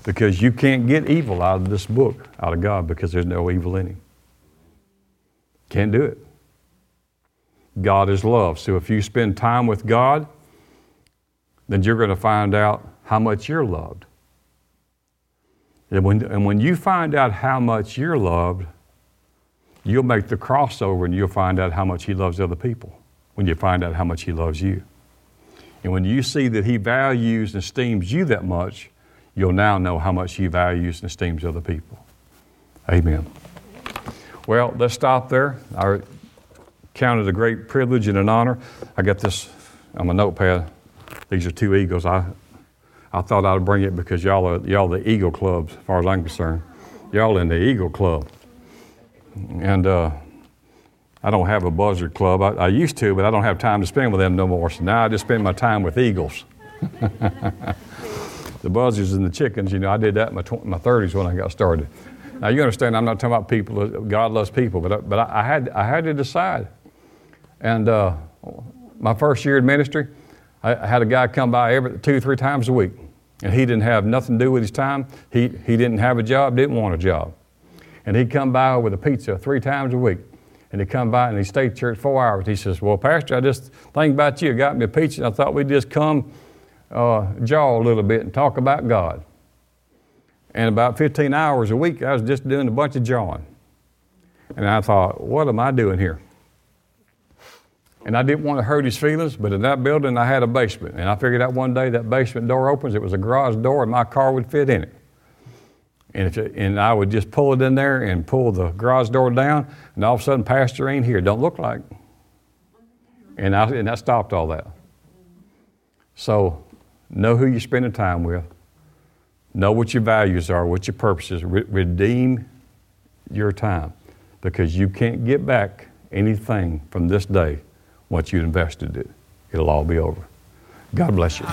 Because you can't get evil out of this book, out of God, because there's no evil in Him. Can't do it. God is love. So if you spend time with God, then you're going to find out how much you're loved. And when, and when you find out how much you're loved, you'll make the crossover and you'll find out how much He loves other people when you find out how much He loves you. And when you see that He values and esteems you that much, you'll now know how much He values and esteems other people. Amen. Well, let's stop there. I count it a great privilege and an honor. I got this on my notepad. These are two eagles. I, I thought I'd bring it because y'all are y'all the Eagle Club, as far as I'm concerned. Y'all in the Eagle Club, and uh, I don't have a buzzard club. I, I, used to, but I don't have time to spend with them no more. So now I just spend my time with eagles. (laughs) the buzzards and the chickens, you know, I did that in my, tw- my 30s when I got started. Now you understand, I'm not talking about people. God loves people, but I, but I, I had I had to decide. And uh, my first year in ministry, I, I had a guy come by every two three times a week, and he didn't have nothing to do with his time. He he didn't have a job, didn't want a job, and he'd come by with a pizza three times a week. And he come by and he stayed church four hours. He says, "Well, Pastor, I just think about you. Got me a pizza. I thought we'd just come uh, jaw a little bit and talk about God." And about 15 hours a week, I was just doing a bunch of jawing. And I thought, what am I doing here? And I didn't want to hurt his feelings, but in that building I had a basement. And I figured out one day that basement door opens, it was a garage door, and my car would fit in it. And, if it, and I would just pull it in there and pull the garage door down, and all of a sudden, Pastor ain't here. Don't look like. And, I, and that stopped all that. So, know who you're spending time with. Know what your values are, what your purposes. Re- redeem your time because you can't get back anything from this day once you invested it. It'll all be over. God bless you.